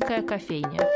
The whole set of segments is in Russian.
Шумерийская кофейня.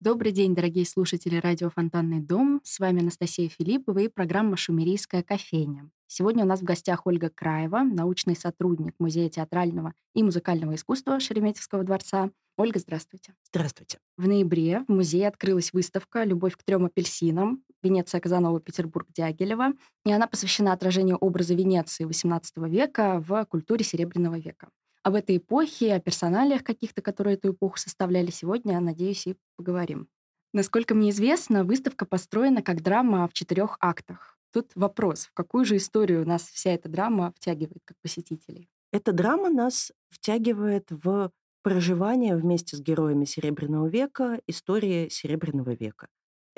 Добрый день, дорогие слушатели радио «Фонтанный дом». С вами Анастасия Филиппова и программа «Шумерийская кофейня». Сегодня у нас в гостях Ольга Краева, научный сотрудник Музея театрального и музыкального искусства Шереметьевского дворца. Ольга, здравствуйте. Здравствуйте. В ноябре в музее открылась выставка «Любовь к трем апельсинам. Венеция Казанова, Петербург, Дягилева». И она посвящена отражению образа Венеции XVIII века в культуре Серебряного века об этой эпохе, о персоналиях каких-то, которые эту эпоху составляли сегодня, надеюсь, и поговорим. Насколько мне известно, выставка построена как драма в четырех актах. Тут вопрос, в какую же историю нас вся эта драма втягивает как посетителей? Эта драма нас втягивает в проживание вместе с героями Серебряного века истории Серебряного века.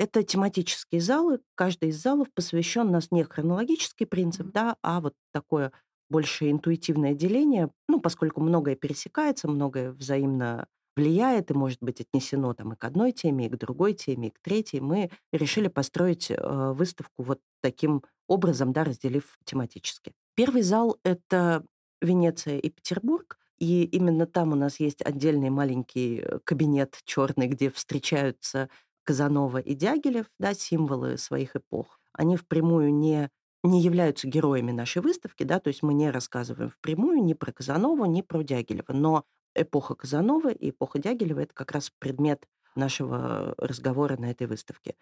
Это тематические залы. Каждый из залов посвящен нас не хронологический принцип, mm-hmm. да, а вот такое больше интуитивное деление, ну, поскольку многое пересекается, многое взаимно влияет и может быть отнесено там и к одной теме, и к другой теме, и к третьей, мы решили построить э, выставку вот таким образом, да, разделив тематически. Первый зал — это Венеция и Петербург, и именно там у нас есть отдельный маленький э, кабинет черный, где встречаются Казанова и Дягилев, да, символы своих эпох. Они впрямую не не являются героями нашей выставки, да, то есть мы не рассказываем впрямую ни про Казанову, ни про Дягилева, но эпоха Казанова и эпоха Дягилева — это как раз предмет нашего разговора на этой выставке.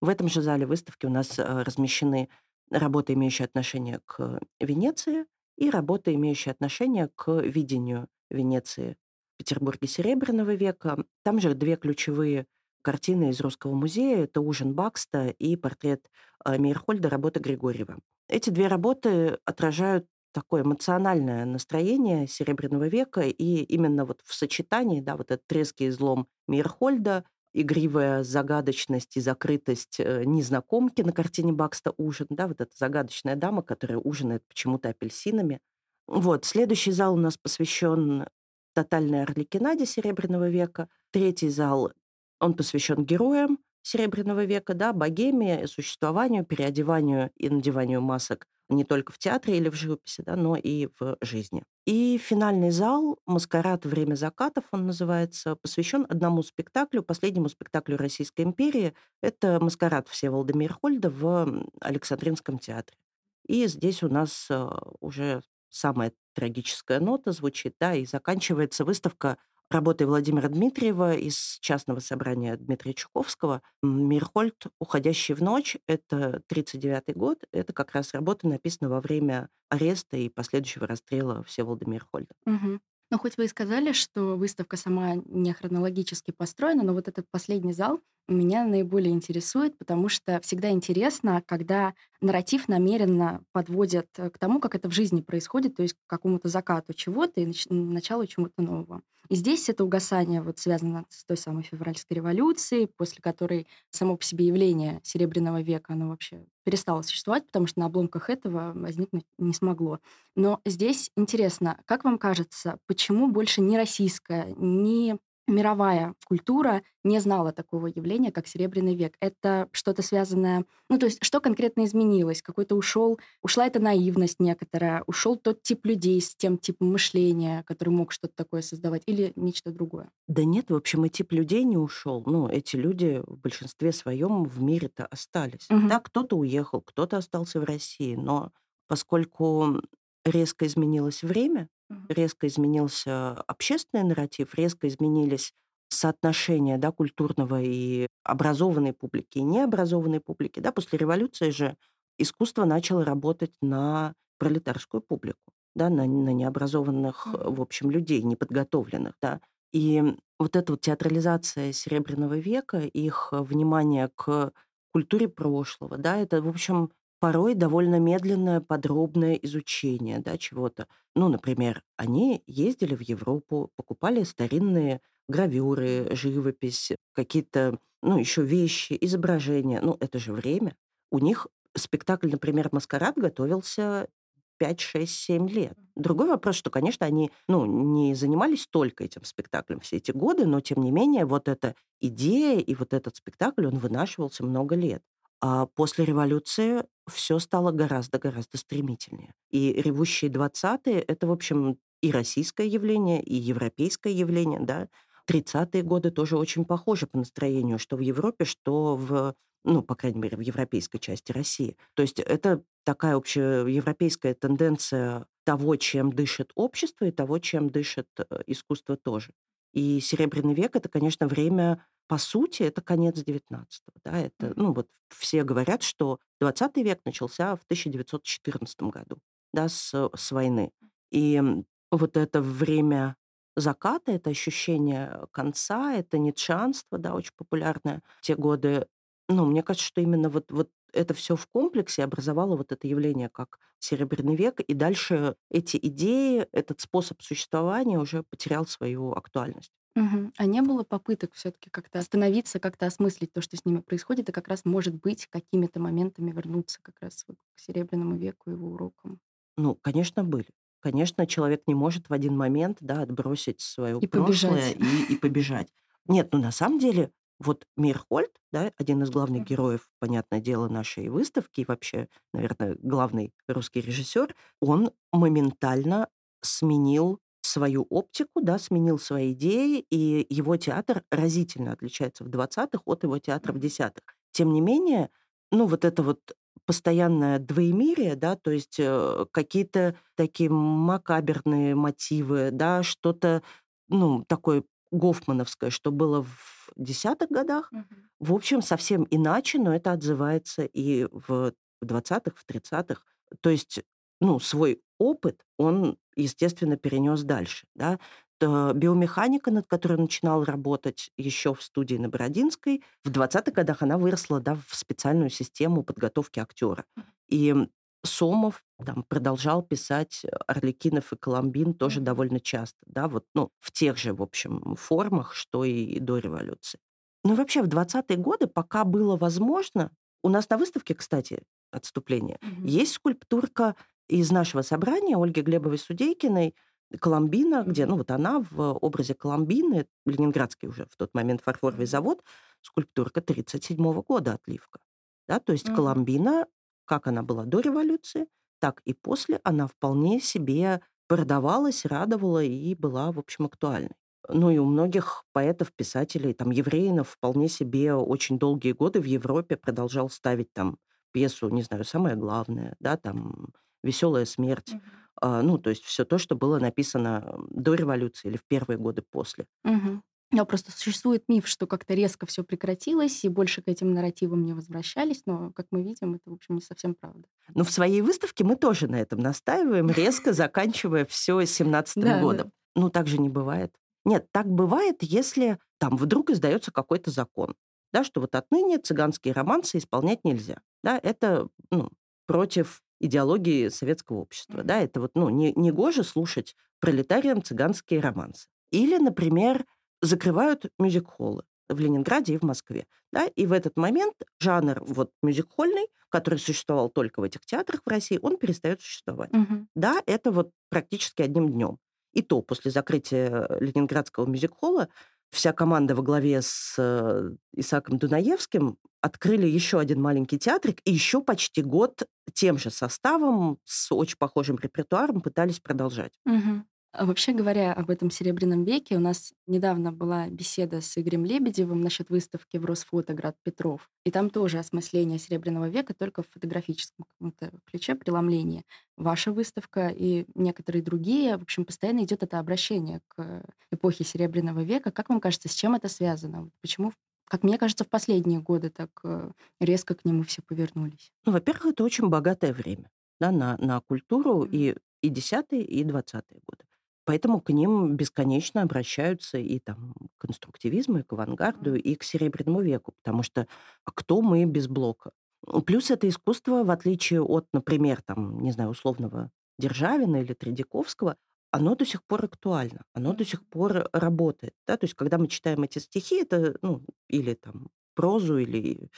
В этом же зале выставки у нас э, размещены работы, имеющие отношение к Венеции, и работы, имеющие отношение к видению Венеции в Петербурге Серебряного века. Там же две ключевые картины из Русского музея. Это «Ужин Бакста» и портрет э, Мейерхольда работы Григорьева. Эти две работы отражают такое эмоциональное настроение Серебряного века, и именно вот в сочетании, да, вот этот треский излом Мейерхольда, игривая загадочность и закрытость э, незнакомки на картине Бакста «Ужин», да, вот эта загадочная дама, которая ужинает почему-то апельсинами. Вот, следующий зал у нас посвящен тотальной орликинаде Серебряного века. Третий зал он посвящен героям Серебряного века, да, богеме, существованию, переодеванию и надеванию масок не только в театре или в живописи, да, но и в жизни. И финальный зал «Маскарад. Время закатов» он называется, посвящен одному спектаклю, последнему спектаклю Российской империи. Это «Маскарад» Всеволода Мейрхольда в Александринском театре. И здесь у нас э, уже самая трагическая нота звучит, да, и заканчивается выставка работой Владимира Дмитриева из частного собрания Дмитрия Чуковского «Мирхольд. Уходящий в ночь» — это 1939 год. Это как раз работа написана во время ареста и последующего расстрела Всеволода Мирхольда. Угу. Ну, хоть вы и сказали, что выставка сама не хронологически построена, но вот этот последний зал меня наиболее интересует, потому что всегда интересно, когда нарратив намеренно подводят э, к тому, как это в жизни происходит, то есть к какому-то закату чего-то и нач- началу чего-то нового. И здесь это угасание вот связано с той самой февральской революцией, после которой само по себе явление Серебряного века, оно вообще перестало существовать, потому что на обломках этого возникнуть не смогло. Но здесь интересно, как вам кажется, почему больше не российская, не мировая культура не знала такого явления, как Серебряный век. Это что-то связанное... Ну, то есть, что конкретно изменилось? Какой-то ушел... Ушла эта наивность некоторая, ушел тот тип людей с тем типом мышления, который мог что-то такое создавать, или нечто другое? Да нет, в общем, и тип людей не ушел. Ну, эти люди в большинстве своем в мире-то остались. Угу. Да, кто-то уехал, кто-то остался в России, но поскольку резко изменилось время, резко изменился общественный нарратив, резко изменились соотношения да, культурного и образованной публики, и необразованной публики. Да, после революции же искусство начало работать на пролетарскую публику, да, на, на необразованных, в общем, людей, неподготовленных. Да. И вот эта вот театрализация Серебряного века, их внимание к культуре прошлого, да, это, в общем, порой довольно медленное, подробное изучение да, чего-то. Ну, например, они ездили в Европу, покупали старинные гравюры, живопись, какие-то, ну, еще вещи, изображения. Ну, это же время. У них спектакль, например, «Маскарад» готовился 5, 6, 7 лет. Другой вопрос, что, конечно, они ну, не занимались только этим спектаклем все эти годы, но, тем не менее, вот эта идея и вот этот спектакль, он вынашивался много лет. А после революции все стало гораздо-гораздо стремительнее. И ревущие двадцатые это, в общем, и российское явление, и европейское явление, да. Тридцатые годы тоже очень похожи по настроению, что в Европе, что в ну, по крайней мере, в европейской части России. То есть это такая общеевропейская тенденция того, чем дышит общество, и того, чем дышит э, искусство тоже. И Серебряный век это, конечно, время, по сути, это конец XIX. Да, это, ну, вот все говорят, что 20 век начался в 1914 году, да, с, с войны. И вот это время заката, это ощущение конца, это нитшанство, да, очень популярное те годы. Ну, мне кажется, что именно вот, вот это все в комплексе образовало вот это явление как Серебряный век, и дальше эти идеи, этот способ существования уже потерял свою актуальность. Мгм. А не было попыток все таки как-то остановиться, как-то осмыслить то, что с ними происходит, и как раз, может быть, какими-то моментами вернуться как раз вот к Серебряному веку, его урокам? Ну, конечно, были. Конечно, человек не может в один момент, да, отбросить свое И прошлое побежать. и, и побежать. Нет, ну на самом деле, вот Мирхольд, да, один из главных Мгм. героев, понятное дело, нашей выставки, и вообще, наверное, главный русский режиссер, он моментально сменил свою оптику, да, сменил свои идеи, и его театр разительно отличается в двадцатых от его театра в Мгм. десятых. Тем не менее, ну, вот это вот постоянное двоемирие, да, то есть э, какие-то такие макаберные мотивы, да, что-то, ну, такое гофмановское, что было в десятых годах, Мгм. в общем, совсем иначе, но это отзывается и в двадцатых, в тридцатых. То есть, ну, свой опыт он, естественно, перенес дальше, да. Т биомеханика, над которой начинал работать еще в студии на Бородинской, в двадцатых годах она выросла, да, в специальную систему подготовки актера. И Сомов там продолжал писать Арлекинов и Коломбин тоже довольно часто, да, вот, ну, в тех же, в общем, формах, что и до революции. Ну вообще в двадцатые годы, пока было возможно, у нас на выставке, кстати, отступление, Мгм. есть скульптурка из нашего собрания Ольги Глебовой Судейкиной Коломбина, где, ну вот она в образе Коломбины, ленинградский уже в тот момент фарфоровый завод, скульптурка 37 года отливка. Да, то есть Мгм. Коломбина, как она была до революции, так и после, она вполне себе продавалась, радовала и была, в общем, актуальной. Ну и у многих поэтов, писателей, там, Евреинов вполне себе очень долгие годы в Европе продолжал ставить там пьесу, не знаю, «Самое главное», да, там «Веселая смерть». Мгм. А, ну, то есть все то, что было написано до революции или в первые годы после. Мгм. Но просто существует миф, что как-то резко все прекратилось, и больше к этим нарративам не возвращались, но, как мы видим, это, в общем, не совсем правда. Но в своей выставке мы тоже на этом настаиваем, резко заканчивая все семнадцатым Да, да. годом. Ну, так же не бывает. Нет, так бывает, если там вдруг издается какой-то закон, да, что вот отныне цыганские романсы исполнять нельзя. Да, это ну, против идеологии советского общества. Да, это вот, ну, не, не гоже слушать пролетариям цыганские романсы. Или, например, закрывают мюзик-холлы в Ленинграде и в Москве. Да, и в этот момент жанр вот мюзик-холльный, который существовал только в этих театрах в России, он перестает существовать. Мгм. Да, это вот практически одним днем. И то после закрытия Ленинградского мюзик-холла вся команда во главе с э, Исааком Дунаевским открыли еще один маленький театрик, и еще почти год тем же составом, с очень похожим репертуаром пытались продолжать. Мгм. А вообще говоря об этом Серебряном веке, у нас недавно была беседа с Игорем Лебедевым насчет выставки в Росфото «Град Петров». И там тоже осмысление Серебряного века, только в фотографическом каком-то ключе, преломлении. Ваша выставка и некоторые другие, в общем, постоянно идет это обращение к эпохе Серебряного века. Как вам кажется, с чем это связано? Почему, как мне кажется, в последние годы так э, резко к нему все повернулись? Ну, во-первых, это очень богатое время да, на, на культуру и, и 10-е, и 20-е годы. Поэтому к ним бесконечно обращаются и там к конструктивизму, и к авангарду, и к Серебряному веку, потому что а кто мы без блока? Плюс это искусство, в отличие от, например, там, не знаю, условного Державина или Тредяковского, оно до сих пор актуально, оно до сих пор работает. Да? То есть, когда мы читаем эти стихи, это, ну, или там прозу, или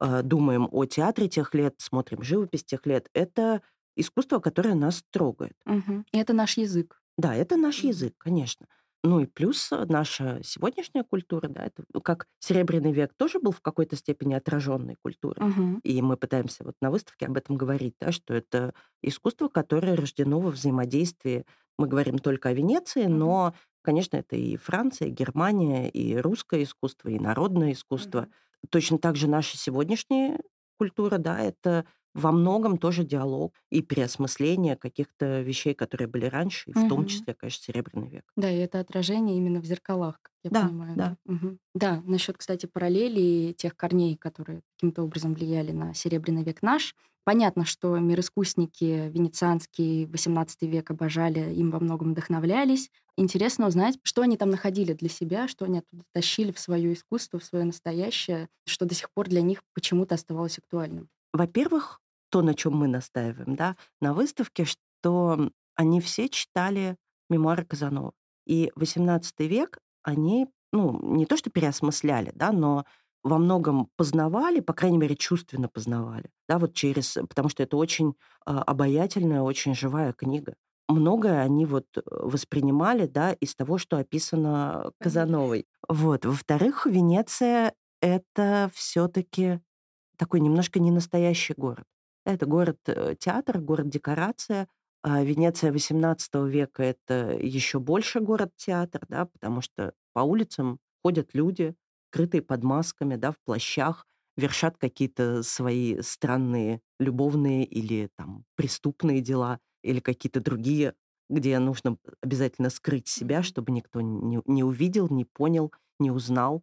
э, думаем о театре тех лет, смотрим живопись тех лет, это искусство, которое нас трогает. Мгм. И это наш язык. Да, это наш язык, конечно. Ну и плюс э, наша сегодняшняя культура, да, это ну, как Серебряный век тоже был в какой-то степени отраженной культурой. Мгм. И мы пытаемся вот на выставке об этом говорить, да, что это искусство, которое рождено во взаимодействии. Мы говорим только о Венеции, Мгм. но, конечно, это и Франция, и Германия, и русское искусство, и народное искусство. Мгм. Точно так же наша сегодняшняя культура, да, это во многом тоже диалог и переосмысление каких-то вещей, которые были раньше, и в том числе, конечно, Серебряный век. Да, и это отражение именно в зеркалах, как я Да, понимаю, да. да? Мгм. Да, насчет, кстати, параллелей тех корней, которые каким-то образом влияли на Серебряный век наш. Понятно, что мироискусники венецианские XVIII век обожали, им во многом вдохновлялись. Интересно узнать, что они там находили для себя, что они оттуда тащили в свое искусство, в свое настоящее, что до сих пор для них почему-то оставалось актуальным. Во-первых, то, на чем мы настаиваем, да, на выставке, что они все читали мемуары Казанова. И XVIII век они, ну, не то что переосмысляли, да, но во многом познавали, по крайней мере, чувственно познавали, да, вот через, потому что это очень а, обаятельная, очень живая книга. Многое они вот э, воспринимали, да, из того, что описано. Казановой. Вот. Во-вторых, Венеция это все-таки такой немножко ненастоящий город. Это город-театр, город-декорация. А Венеция XVIII века- это еще больше город-театр, да, потому что по улицам ходят люди, крытые под масками, да, в плащах, вершат какие-то свои странные любовные или там преступные дела, или какие-то другие, где нужно обязательно скрыть себя, чтобы никто не не увидел, не понял, не узнал.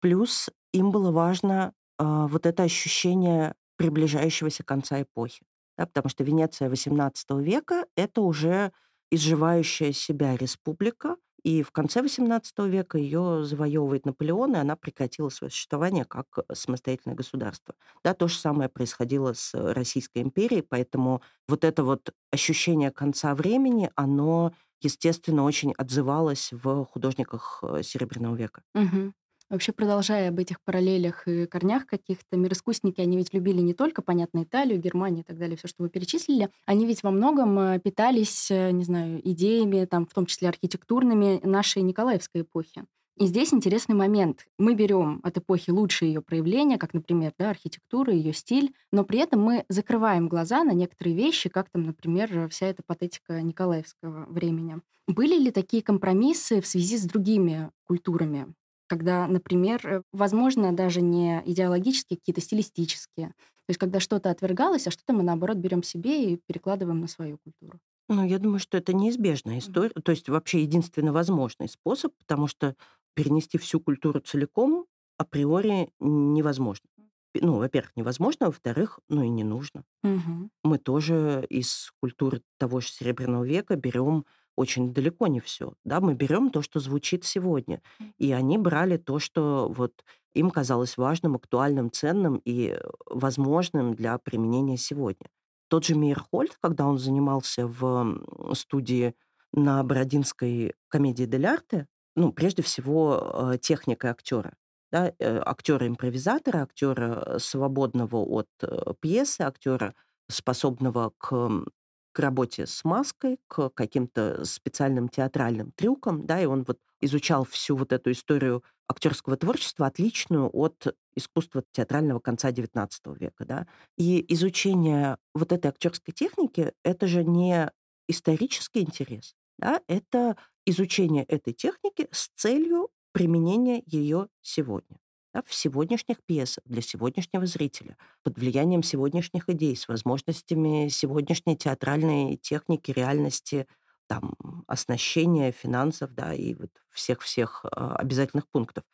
Плюс им было важно, вот это ощущение приближающегося конца эпохи. Да, потому что Венеция XVIII века- это уже изживающая себя республика, и в конце XVIII века ее завоевывает Наполеон, и она прекратила свое существование как э, самостоятельное государство. Да, то же самое происходило с Российской империей, поэтому вот это вот ощущение конца времени, оно, естественно, очень отзывалось в художниках э, Серебряного века. Мгм. Вообще, продолжая об этих параллелях и корнях каких-то, мироискусники, они ведь любили не только, понятно, Италию, Германию и так далее, все, что вы перечислили. Они ведь во многом э, питались, э, не знаю, идеями, там, в том числе архитектурными, нашей Николаевской эпохи. И здесь интересный момент. Мы берем от эпохи лучшие ее проявления, как, например, да, архитектура, ее стиль, но при этом мы закрываем глаза на некоторые вещи, как там, например, вся эта патетика Николаевского времени. Были ли такие компромиссы в связи с другими культурами? Когда, например, э, возможно, даже не идеологические, какие-то стилистические. То есть когда что-то отвергалось, а что-то мы, наоборот, берем себе и перекладываем на свою культуру. Ну, я думаю, что это неизбежная история, то есть вообще единственно возможный способ, потому что перенести всю культуру целиком априори невозможно. Ну, во-первых, невозможно, а во-вторых, ну и не нужно. Мгм. Мы тоже из культуры того же Серебряного века берем очень далеко не все, Да, мы берем то, что звучит сегодня. И они брали то, что вот им казалось важным, актуальным, ценным и э, возможным для применения сегодня. Тот же Мейерхольд, когда он занимался в студии на Бородинской комедии дель арте, ну, прежде всего, э, техникой актера. Да, э, актера-импровизатора, актера, свободного от э, пьесы, актера, способного к, к работе с маской, к каким-то специальным театральным трюкам, да, и он вот изучал всю вот эту историю актерского творчества, отличную от искусства театрального конца XIX века, да. И изучение вот этой актерской техники- это же не исторический интерес, да, это изучение этой техники с целью применения ее сегодня, да, в сегодняшних пьесах, для сегодняшнего зрителя, под влиянием сегодняшних идей, с возможностями сегодняшней театральной техники, реальности, там, оснащения, финансов, да, и вот всех-всех, а, обязательных пунктов.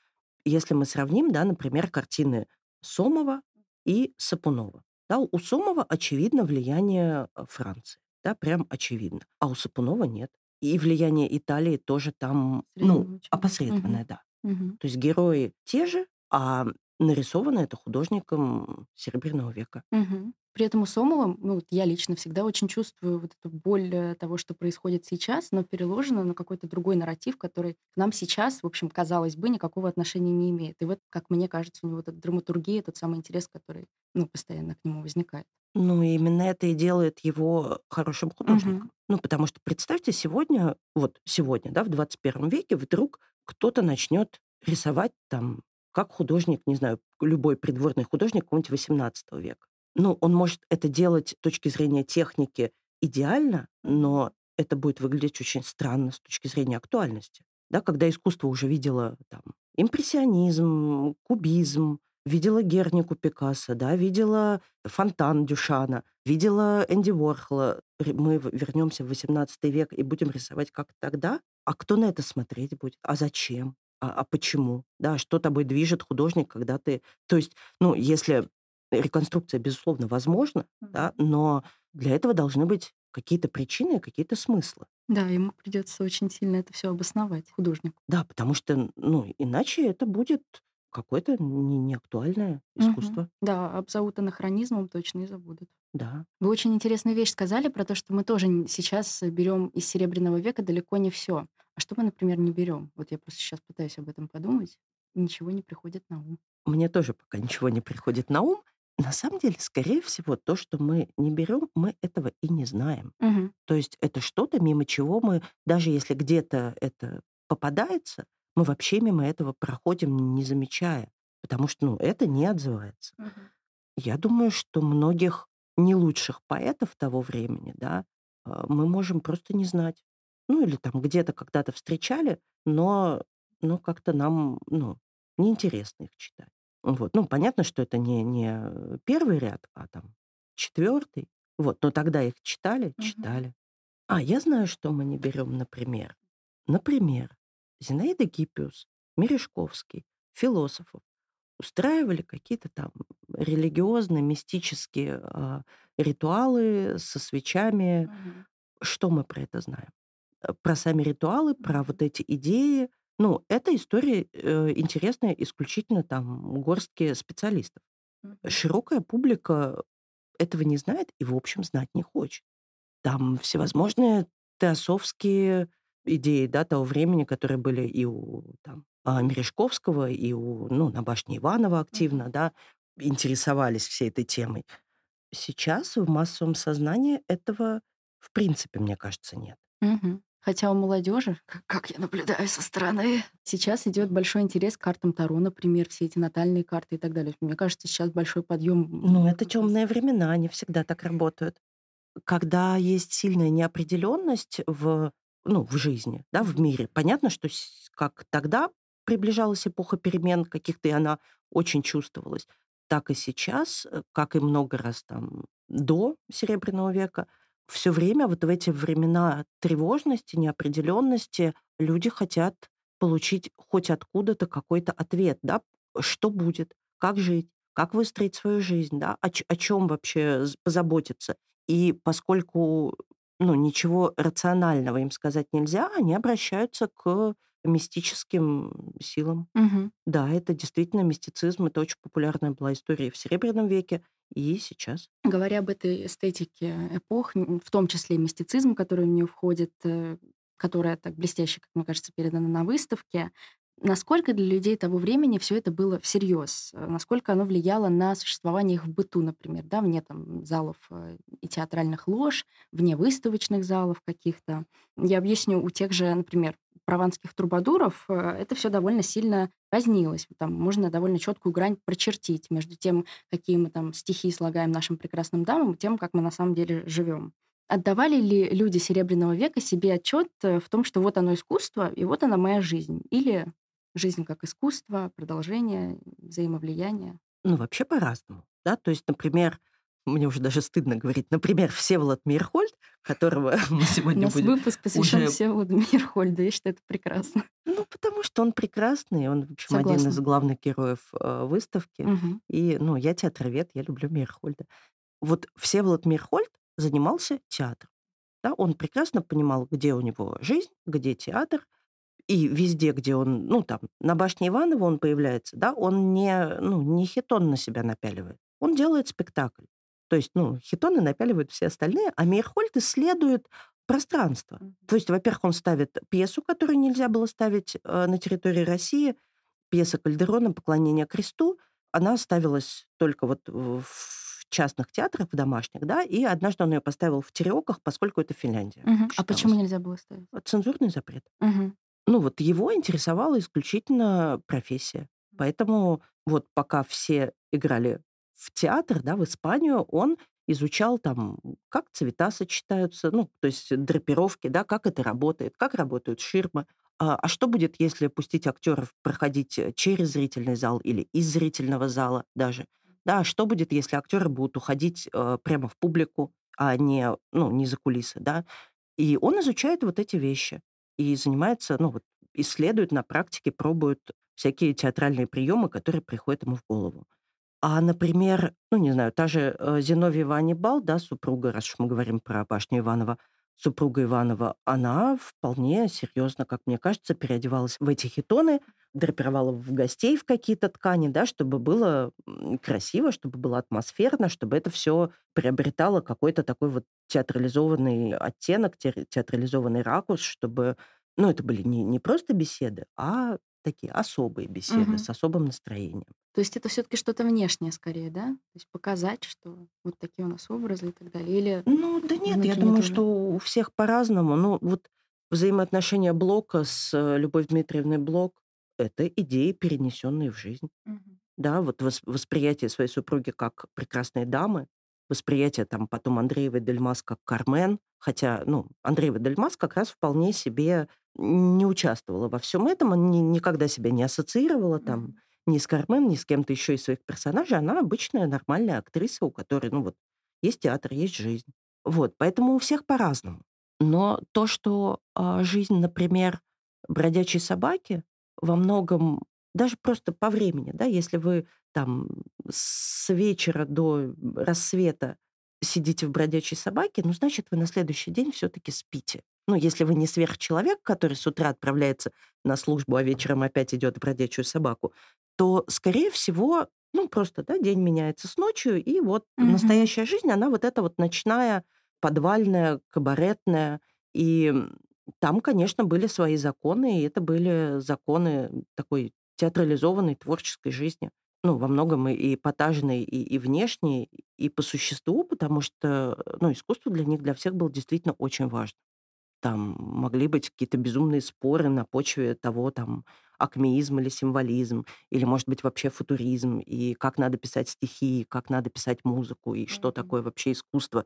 Если мы сравним, да, например, картины Сомова и Сапунова. Да, у Сомова очевидно влияние э, Франции, да, прям очевидно, а у Сапунова нет. И влияние Италии тоже там, ну, Среднего очень, да. Опосредованное. Мгм. То есть герои те же, а нарисовано это художником Серебряного века. Мгм. При этом у Сомова, ну, вот я лично всегда очень чувствую вот эту боль э, того, что происходит сейчас, но переложено на какой-то другой нарратив, который к нам сейчас, в общем, казалось бы, никакого отношения не имеет. И вот, как мне кажется, у него эта драматургия, тот самый интерес, который, ну, постоянно к нему возникает. Ну, именно это и делает его хорошим художником. Мгм. Ну, потому что представьте, сегодня, вот сегодня, да, в 21 веке вдруг кто-то начнет рисовать там, как художник, не знаю, любой придворный художник какого-нибудь 18 века. Ну, он может это делать с точки зрения техники идеально, но это будет выглядеть очень странно с точки зрения актуальности. Да, когда искусство уже видело там импрессионизм, кубизм, видела Гернику Пикассо, да, видела Фонтан Дюшана, видела Энди Уорхола. Мы вернемся в 18 век и будем рисовать как тогда. А кто на это смотреть будет? А зачем? А, а почему? Да, что тобой движет художник, когда ты... То есть, ну, если реконструкция, безусловно, возможна, да, Мгм. но для этого должны быть какие-то причины, какие-то смыслы. Да, ему придется очень сильно это все обосновать, художнику. Да, потому что, ну, иначе это будет какое-то не, неактуальное искусство. Да, обзовут анахронизмом, точно и забудут. Да. Вы очень интересную вещь сказали про то, что мы тоже сейчас берем из Серебряного века далеко не все. А что мы, например, не берем? Вот я просто сейчас пытаюсь об этом подумать, ничего не приходит на ум. Мне тоже пока ничего не приходит на ум. На самом деле, скорее всего, то, что мы не берем, мы этого и не знаем. Мгм. То есть это что-то, мимо чего мы, даже если где-то это попадается, мы вообще мимо этого проходим, не замечая. Потому что, ну, это не отзывается. Я думаю, что многих не лучших поэтов того времени, да, а, мы можем просто не знать. Ну, или там где-то когда-то встречали, но, но как-то нам, ну, неинтересно их читать. Вот. Ну, понятно, что это не, не э, первый ряд, а там четвертый. Вот. Но тогда их читали, Мгм. читали. А, я знаю, что мы не берем, например. Например, Зинаида Гиппиус, Мережковский, философов устраивали какие-то там религиозные, мистические а, ритуалы со свечами. Мгм. Что мы про это знаем? Э, Про сами ритуалы, про вот эти идеи. Ну, эта история э, интересная исключительно там горстке специалистов. Широкая публика этого не знает и, в общем, знать не хочет. Там всевозможные теософские идеи, да, того времени, которые были и у там, а, Мережковского, и у, ну, на башне Иванова активно, да, интересовались всей этой темой. Сейчас в массовом сознании этого, в принципе, мне кажется, нет. Мгм. Хотя у молодежи, как я наблюдаю со стороны, сейчас идет большой интерес к картам Таро, например, все эти натальные карты и так далее. Мне кажется, сейчас большой подъем. Ну, это темные времена, они всегда так работают. Когда есть сильная неопределенность в, ну, в жизни, да, в мире, понятно, что как тогда приближалась эпоха перемен каких-то, и она очень чувствовалась, так и сейчас, э, как и много раз там до Серебряного века, все время вот в эти времена тревожности, неопределенности люди хотят получить хоть откуда-то какой-то ответ, да, что будет, как жить, как выстроить свою жизнь, да, о, о чем вообще позаботиться. И поскольку ну, ничего рационального им сказать нельзя, они обращаются к мистическим силам. Мгм. Да, это действительно мистицизм, это очень популярная была история в Серебряном веке и сейчас. Говоря об этой эстетике эпох, в том числе и мистицизм, который в нее входит, э, которая так блестяще, как мне кажется, передана на выставке, насколько для людей того времени все это было всерьез? Э, Насколько оно влияло на существование их в быту, например, да, вне там залов э, и театральных лож, вне выставочных залов каких-то? Я объясню, у тех же, например, прованских трубадуров э, это все довольно сильно разнилось. Там можно довольно четкую грань прочертить между тем, какие мы там стихи слагаем нашим прекрасным дамам, и тем, как мы на самом деле живем. Отдавали ли люди Серебряного века себе отчет э, в том, что вот оно искусство, и вот она моя жизнь? Или жизнь как искусство, продолжение, взаимовлияние? Ну, вообще по-разному. Да? То есть, например, мне уже даже стыдно говорить, например, Всеволод Мирхольд, которого мы У сегодня нас будем... выпуск посвящен уже- Всеволоду Мирхольду. Я считаю, это прекрасно. Ну, потому что он прекрасный, он, в общем, один из Согласна. главных героев э, выставки. Мгм. И, ну, я театровед, я люблю Мирхольда. Вот Всеволод Мирхольд занимался театром. Да? Он прекрасно понимал, где у него жизнь, где театр, и везде, где он, ну, там, на башне Иванова он появляется, да, он не, ну, не хитон на себя напяливает. Он делает спектакль. То есть, ну, хитоны напяливают все остальные, а Мейерхольд исследует пространство. То есть, во-первых, он ставит пьесу, которую нельзя было ставить э, на территории России, пьеса Кальдерона «Поклонение кресту». Она ставилась только вот в частных театрах, в домашних, да, и однажды он ее поставил в Тереоках, поскольку это Финляндия Мгм. А почему нельзя было ставить? Цензурный запрет. Мгм. Ну, вот его интересовала исключительно профессия. Поэтому вот пока все играли в театр, да, в Испанию, он изучал там, как цвета сочетаются, ну, то есть драпировки, да, как это работает, как работают ширмы. А, а что будет, если пустить актеров проходить э, через зрительный зал или из зрительного зала даже? Да, что будет, если актеры будут уходить э, прямо в публику, а не, ну, не за кулисы, да? И он изучает вот эти вещи и занимается, ну вот, исследует на практике, пробует всякие театральные приемы, которые приходят ему в голову. А, например, ну, не знаю, та же э, Зиновьева Аннибал, да, супруга, раз уж мы говорим про башню Иванова, супруга Иванова, она вполне серьезно, как мне кажется, переодевалась в эти хитоны, драпировала в гостей в какие-то ткани, да, чтобы было красиво, чтобы было атмосферно, чтобы это все приобретало какой-то такой вот театрализованный оттенок, те- театрализованный ракурс, чтобы, ну, это были не, не просто беседы, а такие особые беседы Мгм. с особым настроением. То есть это все-таки что-то внешнее скорее, да? То есть показать, что вот такие у нас образы и так далее. Или Ну, да нет, я думаю, тоже? что у всех по-разному. Ну, вот взаимоотношения Блока с э, Любовью Дмитриевной Блок– это идеи, перенесенные в жизнь. Мгм. Да, вот вос- восприятие своей супруги как прекрасной дамы, восприятие там потом Андреевой Дельмас как Кармен, хотя, ну, Андреева Дельмас как раз вполне себе не участвовала во всем этом, она ни- никогда себя не ассоциировала там ни с Кармен, ни с кем-то еще из своих персонажей. Она обычная нормальная актриса, у которой, ну вот, есть театр, есть жизнь. Вот, поэтому у всех по-разному. Но то, что а, жизнь, например, бродячей собаки во многом, даже просто по времени, да, если вы там с вечера до рассвета сидите в бродячей собаке, ну, значит, вы на следующий день все-таки спите. Ну, если вы не сверхчеловек, который с утра отправляется на службу, а вечером опять идет в бродячую собаку, то, скорее всего, ну, просто, да, день меняется с ночью, и вот Мгм. настоящая жизнь, она вот эта вот ночная, подвальная, кабаретная. И там, конечно, были свои законы, и это были законы такой театрализованной творческой жизни. Ну, во многом и и эпатажной, и, и внешней, и по существу, потому что, ну, искусство для них, для всех было действительно очень важно. Там могли быть какие-то безумные споры на почве того, там, акмеизм или символизм, или, может быть, вообще футуризм, и как надо писать стихи, как надо писать музыку, и что Мгм. такое вообще искусство.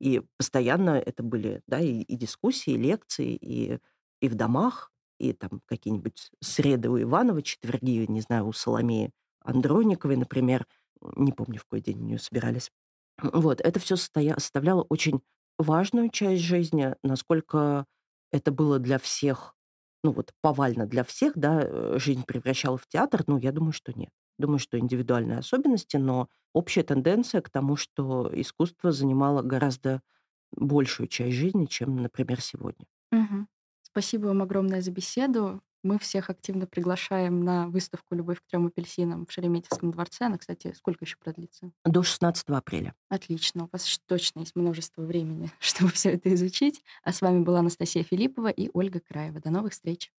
И постоянно это были, да, и, и дискуссии, и лекции, и, и в домах, и там какие-нибудь среды у Иванова, четверги, не знаю, у Соломеи Андрониковой, например. Не помню, в какой день у нее собирались. Вот, это все составляло очень важную часть жизни. Насколько это было для всех, ну вот повально для всех, да, э, жизнь превращала в театр, ну, я думаю, что нет. Думаю, что индивидуальные особенности, но общая тенденция к тому, что искусство занимало гораздо большую часть жизни, чем, например, сегодня. Мгм. Спасибо вам огромное за беседу. Мы всех активно приглашаем на выставку «Любовь к трем апельсинам» в Шереметьевском дворце. Она, кстати, сколько еще продлится? До 16 апреля. Отлично. У вас точно есть множество времени, чтобы все это изучить. А с вами была Анастасия Филиппова и Ольга Краева. До новых встреч.